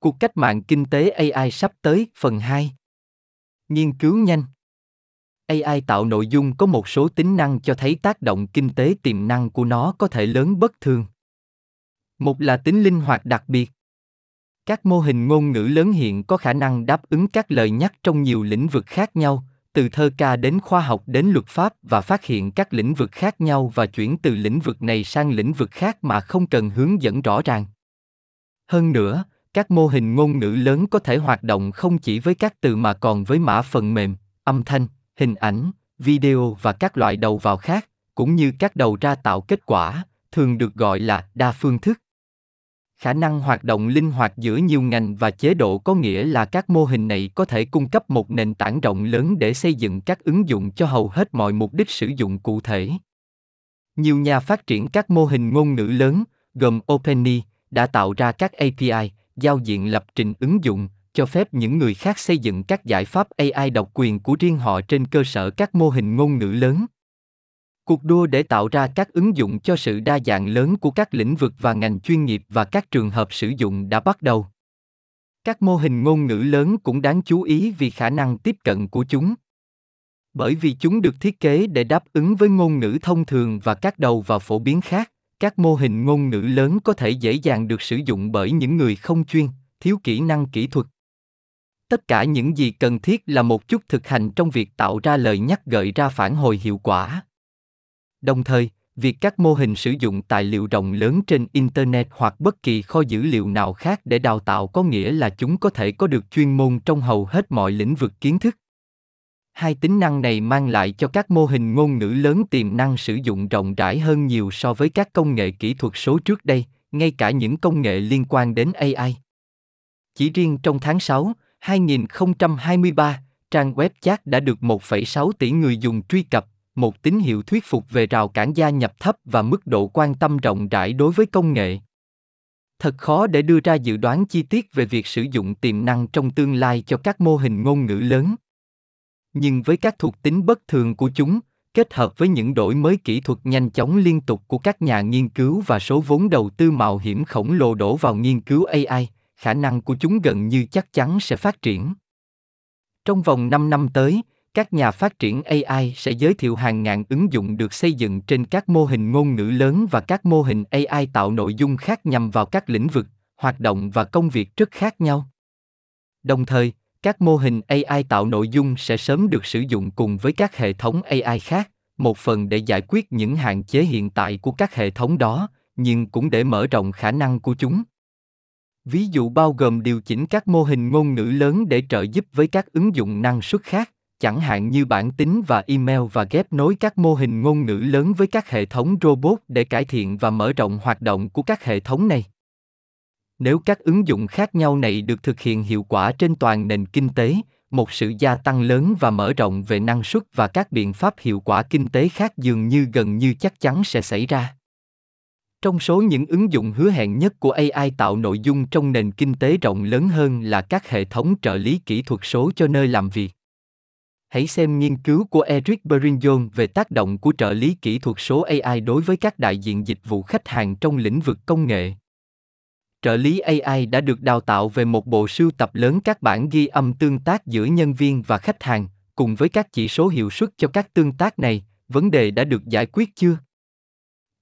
Cuộc cách mạng kinh tế AI sắp tới, phần 2. Nghiên cứu nhanh. AI tạo nội dung có một số tính năng cho thấy tác động kinh tế tiềm năng của nó có thể lớn bất thường. Một là tính linh hoạt đặc biệt. Các mô hình ngôn ngữ lớn hiện có khả năng đáp ứng các lời nhắc trong nhiều lĩnh vực khác nhau, từ thơ ca đến khoa học đến luật pháp và phát hiện các lĩnh vực khác nhau và chuyển từ lĩnh vực này sang lĩnh vực khác mà không cần hướng dẫn rõ ràng. Hơn nữa, các mô hình ngôn ngữ lớn có thể hoạt động không chỉ với các từ mà còn với mã phần mềm, âm thanh, hình ảnh, video và các loại đầu vào khác, cũng như các đầu ra tạo kết quả, thường được gọi là đa phương thức. Khả năng hoạt động linh hoạt giữa nhiều ngành và chế độ có nghĩa là các mô hình này có thể cung cấp một nền tảng rộng lớn để xây dựng các ứng dụng cho hầu hết mọi mục đích sử dụng cụ thể. Nhiều nhà phát triển các mô hình ngôn ngữ lớn, gồm OpenAI, đã tạo ra các API, giao diện lập trình ứng dụng, cho phép những người khác xây dựng các giải pháp AI độc quyền của riêng họ trên cơ sở các mô hình ngôn ngữ lớn. Cuộc đua để tạo ra các ứng dụng cho sự đa dạng lớn của các lĩnh vực và ngành chuyên nghiệp và các trường hợp sử dụng đã bắt đầu. Các mô hình ngôn ngữ lớn cũng đáng chú ý vì khả năng tiếp cận của chúng. Bởi vì chúng được thiết kế để đáp ứng với ngôn ngữ thông thường và các đầu vào phổ biến khác, các mô hình ngôn ngữ lớn có thể dễ dàng được sử dụng bởi những người không chuyên, thiếu kỹ năng kỹ thuật. Tất cả những gì cần thiết là một chút thực hành trong việc tạo ra lời nhắc gợi ra phản hồi hiệu quả. Đồng thời, việc các mô hình sử dụng tài liệu rộng lớn trên internet hoặc bất kỳ kho dữ liệu nào khác để đào tạo có nghĩa là chúng có thể có được chuyên môn trong hầu hết mọi lĩnh vực kiến thức hai tính năng này mang lại cho các mô hình ngôn ngữ lớn tiềm năng sử dụng rộng rãi hơn nhiều so với các công nghệ kỹ thuật số trước đây, ngay cả những công nghệ liên quan đến AI. Chỉ riêng trong tháng 6, 2023, trang web chat đã được 1,6 tỷ người dùng truy cập, một tín hiệu thuyết phục về rào cản gia nhập thấp và mức độ quan tâm rộng rãi đối với công nghệ. Thật khó để đưa ra dự đoán chi tiết về việc sử dụng tiềm năng trong tương lai cho các mô hình ngôn ngữ lớn. Nhưng với các thuộc tính bất thường của chúng, kết hợp với những đổi mới kỹ thuật nhanh chóng liên tục của các nhà nghiên cứu và số vốn đầu tư mạo hiểm khổng lồ đổ vào nghiên cứu AI, khả năng của chúng gần như chắc chắn sẽ phát triển. Trong vòng 5 năm tới, các nhà phát triển AI sẽ giới thiệu hàng ngàn ứng dụng được xây dựng trên các mô hình ngôn ngữ lớn và các mô hình AI tạo nội dung khác nhằm vào các lĩnh vực, hoạt động và công việc rất khác nhau. Đồng thời, các mô hình AI tạo nội dung sẽ sớm được sử dụng cùng với các hệ thống AI khác, một phần để giải quyết những hạn chế hiện tại của các hệ thống đó, nhưng cũng để mở rộng khả năng của chúng. Ví dụ bao gồm điều chỉnh các mô hình ngôn ngữ lớn để trợ giúp với các ứng dụng năng suất khác, chẳng hạn như bản tính và email và ghép nối các mô hình ngôn ngữ lớn với các hệ thống robot để cải thiện và mở rộng hoạt động của các hệ thống này. Nếu các ứng dụng khác nhau này được thực hiện hiệu quả trên toàn nền kinh tế, một sự gia tăng lớn và mở rộng về năng suất và các biện pháp hiệu quả kinh tế khác dường như gần như chắc chắn sẽ xảy ra. Trong số những ứng dụng hứa hẹn nhất của AI tạo nội dung trong nền kinh tế rộng lớn hơn là các hệ thống trợ lý kỹ thuật số cho nơi làm việc. Hãy xem nghiên cứu của Eric Berinjon về tác động của trợ lý kỹ thuật số AI đối với các đại diện dịch vụ khách hàng trong lĩnh vực công nghệ trợ lý AI đã được đào tạo về một bộ sưu tập lớn các bản ghi âm tương tác giữa nhân viên và khách hàng, cùng với các chỉ số hiệu suất cho các tương tác này, vấn đề đã được giải quyết chưa?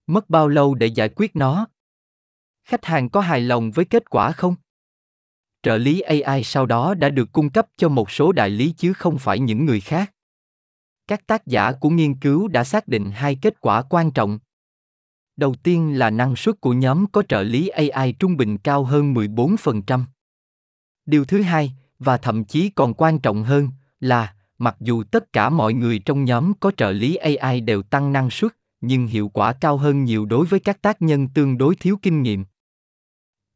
Mất bao lâu để giải quyết nó? Khách hàng có hài lòng với kết quả không? Trợ lý AI sau đó đã được cung cấp cho một số đại lý chứ không phải những người khác. Các tác giả của nghiên cứu đã xác định hai kết quả quan trọng. Đầu tiên là năng suất của nhóm có trợ lý AI trung bình cao hơn 14%. Điều thứ hai, và thậm chí còn quan trọng hơn, là mặc dù tất cả mọi người trong nhóm có trợ lý AI đều tăng năng suất, nhưng hiệu quả cao hơn nhiều đối với các tác nhân tương đối thiếu kinh nghiệm.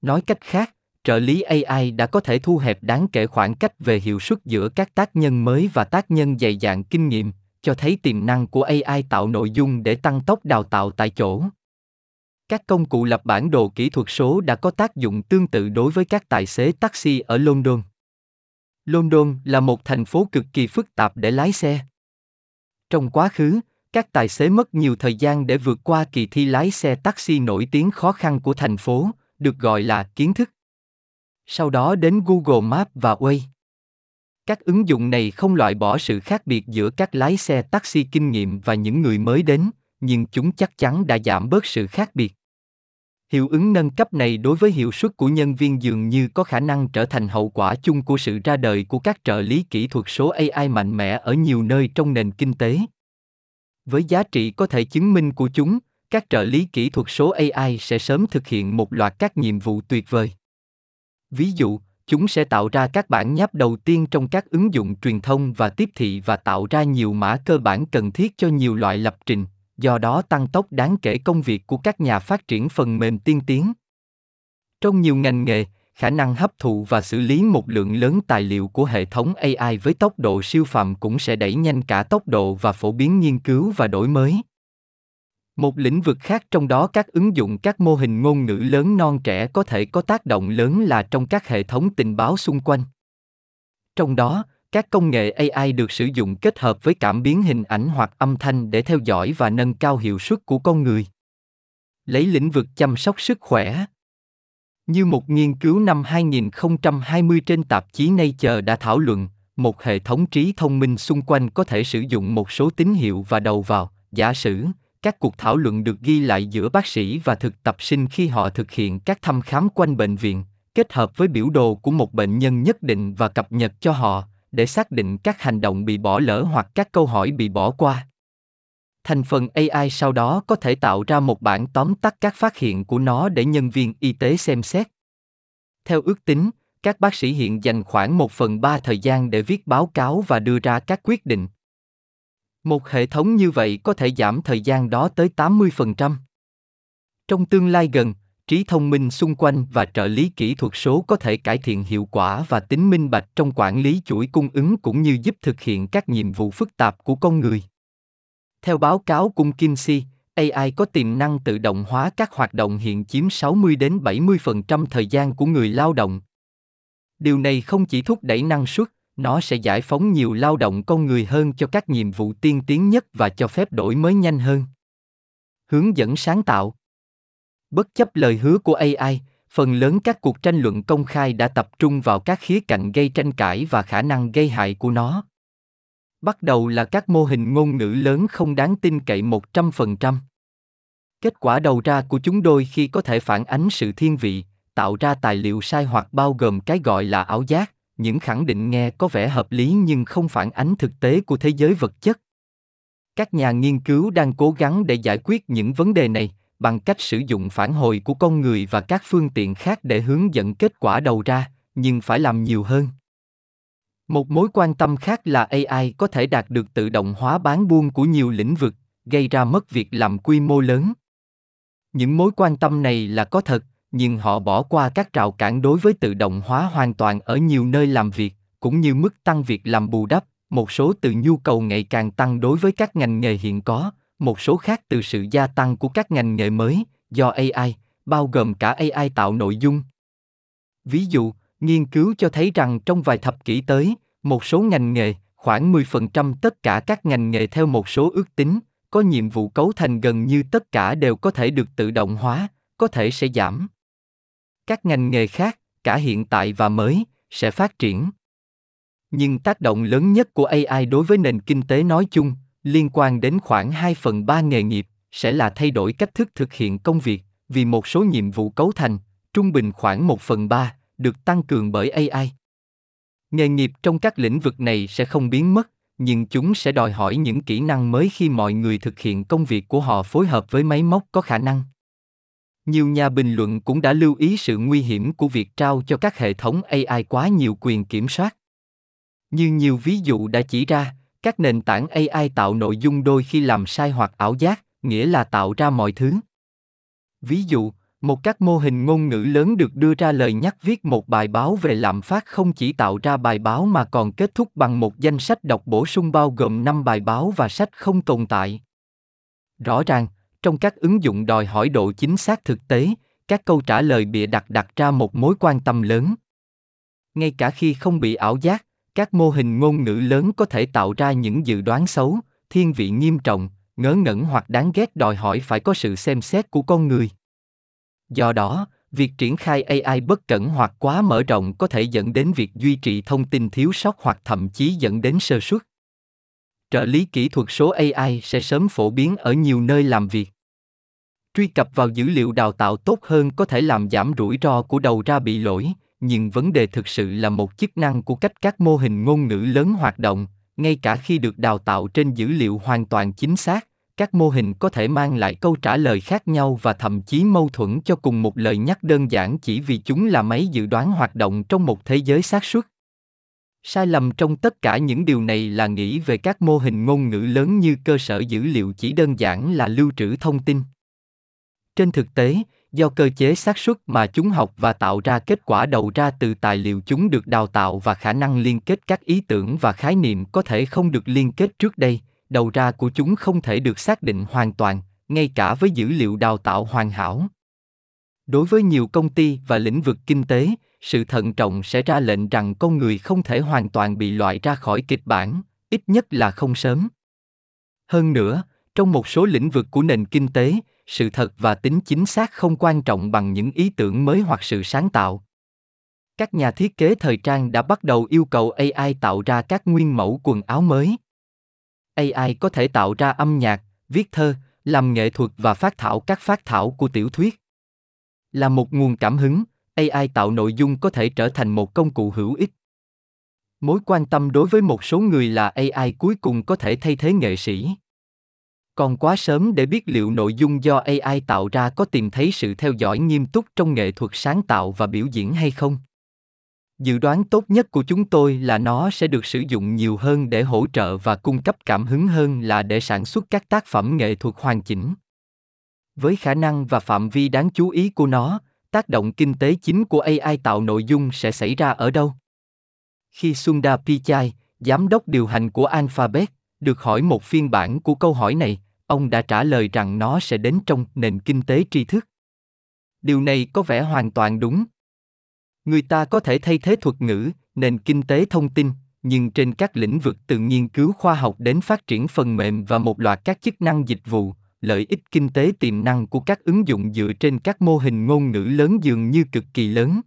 Nói cách khác, trợ lý AI đã có thể thu hẹp đáng kể khoảng cách về hiệu suất giữa các tác nhân mới và tác nhân dày dạn kinh nghiệm, cho thấy tiềm năng của AI tạo nội dung để tăng tốc đào tạo tại chỗ. Các công cụ lập bản đồ kỹ thuật số đã có tác dụng tương tự đối với các tài xế taxi ở London. London là một thành phố cực kỳ phức tạp để lái xe. Trong quá khứ, các tài xế mất nhiều thời gian để vượt qua kỳ thi lái xe taxi nổi tiếng khó khăn của thành phố, được gọi là kiến thức. Sau đó đến Google Maps và Waze. Các ứng dụng này không loại bỏ sự khác biệt giữa các lái xe taxi kinh nghiệm và những người mới đến, nhưng chúng chắc chắn đã giảm bớt sự khác biệt. Hiệu ứng nâng cấp này đối với hiệu suất của nhân viên dường như có khả năng trở thành hậu quả chung của sự ra đời của các trợ lý kỹ thuật số AI mạnh mẽ ở nhiều nơi trong nền kinh tế. Với giá trị có thể chứng minh của chúng, các trợ lý kỹ thuật số AI sẽ sớm thực hiện một loạt các nhiệm vụ tuyệt vời. Ví dụ, chúng sẽ tạo ra các bản nháp đầu tiên trong các ứng dụng truyền thông và tiếp thị và tạo ra nhiều mã cơ bản cần thiết cho nhiều loại lập trình, do đó tăng tốc đáng kể công việc của các nhà phát triển phần mềm tiên tiến. Trong nhiều ngành nghề, khả năng hấp thụ và xử lý một lượng lớn tài liệu của hệ thống AI với tốc độ siêu phàm cũng sẽ đẩy nhanh cả tốc độ và phổ biến nghiên cứu và đổi mới. Một lĩnh vực khác trong đó các ứng dụng các mô hình ngôn ngữ lớn non trẻ có thể có tác động lớn là trong các hệ thống tình báo xung quanh. Trong đó, các công nghệ AI được sử dụng kết hợp với cảm biến hình ảnh hoặc âm thanh để theo dõi và nâng cao hiệu suất của con người. Lấy lĩnh vực chăm sóc sức khỏe. Như một nghiên cứu năm 2020 trên tạp chí Nature đã thảo luận, một hệ thống trí thông minh xung quanh có thể sử dụng một số tín hiệu và đầu vào, giả sử, các cuộc thảo luận được ghi lại giữa bác sĩ và thực tập sinh khi họ thực hiện các thăm khám quanh bệnh viện, kết hợp với biểu đồ của một bệnh nhân nhất định và cập nhật cho họ, để xác định các hành động bị bỏ lỡ hoặc các câu hỏi bị bỏ qua. Thành phần AI sau đó có thể tạo ra một bản tóm tắt các phát hiện của nó để nhân viên y tế xem xét. Theo ước tính, các bác sĩ hiện dành khoảng một phần ba thời gian để viết báo cáo và đưa ra các quyết định. Một hệ thống như vậy có thể giảm thời gian đó tới 80%. Trong tương lai gần, trí thông minh xung quanh và trợ lý kỹ thuật số có thể cải thiện hiệu quả và tính minh bạch trong quản lý chuỗi cung ứng cũng như giúp thực hiện các nhiệm vụ phức tạp của con người. Theo báo cáo của Kinsey, AI có tiềm năng tự động hóa các hoạt động hiện chiếm 60 đến 70% thời gian của người lao động. Điều này không chỉ thúc đẩy năng suất, nó sẽ giải phóng nhiều lao động con người hơn cho các nhiệm vụ tiên tiến nhất và cho phép đổi mới nhanh hơn. Hướng dẫn sáng tạo Bất chấp lời hứa của AI, phần lớn các cuộc tranh luận công khai đã tập trung vào các khía cạnh gây tranh cãi và khả năng gây hại của nó. Bắt đầu là các mô hình ngôn ngữ lớn không đáng tin cậy 100%. Kết quả đầu ra của chúng đôi khi có thể phản ánh sự thiên vị, tạo ra tài liệu sai hoặc bao gồm cái gọi là ảo giác, những khẳng định nghe có vẻ hợp lý nhưng không phản ánh thực tế của thế giới vật chất. Các nhà nghiên cứu đang cố gắng để giải quyết những vấn đề này, bằng cách sử dụng phản hồi của con người và các phương tiện khác để hướng dẫn kết quả đầu ra, nhưng phải làm nhiều hơn. Một mối quan tâm khác là AI có thể đạt được tự động hóa bán buôn của nhiều lĩnh vực, gây ra mất việc làm quy mô lớn. Những mối quan tâm này là có thật, nhưng họ bỏ qua các rào cản đối với tự động hóa hoàn toàn ở nhiều nơi làm việc, cũng như mức tăng việc làm bù đắp, một số từ nhu cầu ngày càng tăng đối với các ngành nghề hiện có, một số khác từ sự gia tăng của các ngành nghề mới do AI, bao gồm cả AI tạo nội dung. Ví dụ, nghiên cứu cho thấy rằng trong vài thập kỷ tới, một số ngành nghề, khoảng 10% tất cả các ngành nghề theo một số ước tính, có nhiệm vụ cấu thành gần như tất cả đều có thể được tự động hóa, có thể sẽ giảm. Các ngành nghề khác, cả hiện tại và mới, sẽ phát triển. Nhưng tác động lớn nhất của AI đối với nền kinh tế nói chung, liên quan đến khoảng 2 phần 3 nghề nghiệp, sẽ là thay đổi cách thức thực hiện công việc, vì một số nhiệm vụ cấu thành, trung bình khoảng 1 phần 3, được tăng cường bởi AI. Nghề nghiệp trong các lĩnh vực này sẽ không biến mất, nhưng chúng sẽ đòi hỏi những kỹ năng mới khi mọi người thực hiện công việc của họ phối hợp với máy móc có khả năng. Nhiều nhà bình luận cũng đã lưu ý sự nguy hiểm của việc trao cho các hệ thống AI quá nhiều quyền kiểm soát. Như nhiều ví dụ đã chỉ ra, các nền tảng AI tạo nội dung đôi khi làm sai hoặc ảo giác, nghĩa là tạo ra mọi thứ. Ví dụ, một các mô hình ngôn ngữ lớn được đưa ra lời nhắc viết một bài báo về lạm phát không chỉ tạo ra bài báo mà còn kết thúc bằng một danh sách đọc bổ sung bao gồm 5 bài báo và sách không tồn tại. Rõ ràng, trong các ứng dụng đòi hỏi độ chính xác thực tế, các câu trả lời bịa đặt đặt ra một mối quan tâm lớn. Ngay cả khi không bị ảo giác, các mô hình ngôn ngữ lớn có thể tạo ra những dự đoán xấu, thiên vị nghiêm trọng, ngớ ngẩn hoặc đáng ghét đòi hỏi phải có sự xem xét của con người. Do đó, việc triển khai ai bất cẩn hoặc quá mở rộng có thể dẫn đến việc duy trì thông tin thiếu sót hoặc thậm chí dẫn đến sơ suất trợ lý kỹ thuật số ai sẽ sớm phổ biến ở nhiều nơi làm việc truy cập vào dữ liệu đào tạo tốt hơn có thể làm giảm rủi ro của đầu ra bị lỗi nhưng vấn đề thực sự là một chức năng của cách các mô hình ngôn ngữ lớn hoạt động. Ngay cả khi được đào tạo trên dữ liệu hoàn toàn chính xác, các mô hình có thể mang lại câu trả lời khác nhau và thậm chí mâu thuẫn cho cùng một lời nhắc đơn giản chỉ vì chúng là máy dự đoán hoạt động trong một thế giới xác suất. Sai lầm trong tất cả những điều này là nghĩ về các mô hình ngôn ngữ lớn như cơ sở dữ liệu chỉ đơn giản là lưu trữ thông tin. Trên thực tế do cơ chế xác suất mà chúng học và tạo ra kết quả đầu ra từ tài liệu chúng được đào tạo và khả năng liên kết các ý tưởng và khái niệm có thể không được liên kết trước đây, đầu ra của chúng không thể được xác định hoàn toàn, ngay cả với dữ liệu đào tạo hoàn hảo. Đối với nhiều công ty và lĩnh vực kinh tế, sự thận trọng sẽ ra lệnh rằng con người không thể hoàn toàn bị loại ra khỏi kịch bản, ít nhất là không sớm. Hơn nữa, trong một số lĩnh vực của nền kinh tế sự thật và tính chính xác không quan trọng bằng những ý tưởng mới hoặc sự sáng tạo. Các nhà thiết kế thời trang đã bắt đầu yêu cầu ai tạo ra các nguyên mẫu quần áo mới. Ai có thể tạo ra âm nhạc, viết thơ, làm nghệ thuật và phát thảo các phát thảo của tiểu thuyết. Là một nguồn cảm hứng ai tạo nội dung có thể trở thành một công cụ hữu ích. Mối quan tâm đối với một số người là ai cuối cùng có thể thay thế nghệ sĩ còn quá sớm để biết liệu nội dung do ai tạo ra có tìm thấy sự theo dõi nghiêm túc trong nghệ thuật sáng tạo và biểu diễn hay không? Dự đoán tốt nhất của chúng tôi là nó sẽ được sử dụng nhiều hơn để hỗ trợ và cung cấp cảm hứng hơn là để sản xuất các tác phẩm nghệ thuật hoàn chỉnh. Với khả năng và phạm vi đáng chú ý của nó, tác động kinh tế chính của ai tạo nội dung sẽ xảy ra ở đâu? Khi sundar pichai, giám đốc điều hành của alphabet được hỏi một phiên bản của câu hỏi này, ông đã trả lời rằng nó sẽ đến trong nền kinh tế tri thức. Điều này có vẻ hoàn toàn đúng. Người ta có thể thay thế thuật ngữ, nền kinh tế thông tin, nhưng trên các lĩnh vực từ nghiên cứu khoa học đến phát triển phần mềm và một loạt các chức năng dịch vụ, lợi ích kinh tế tiềm năng của các ứng dụng dựa trên các mô hình ngôn ngữ lớn dường như cực kỳ lớn.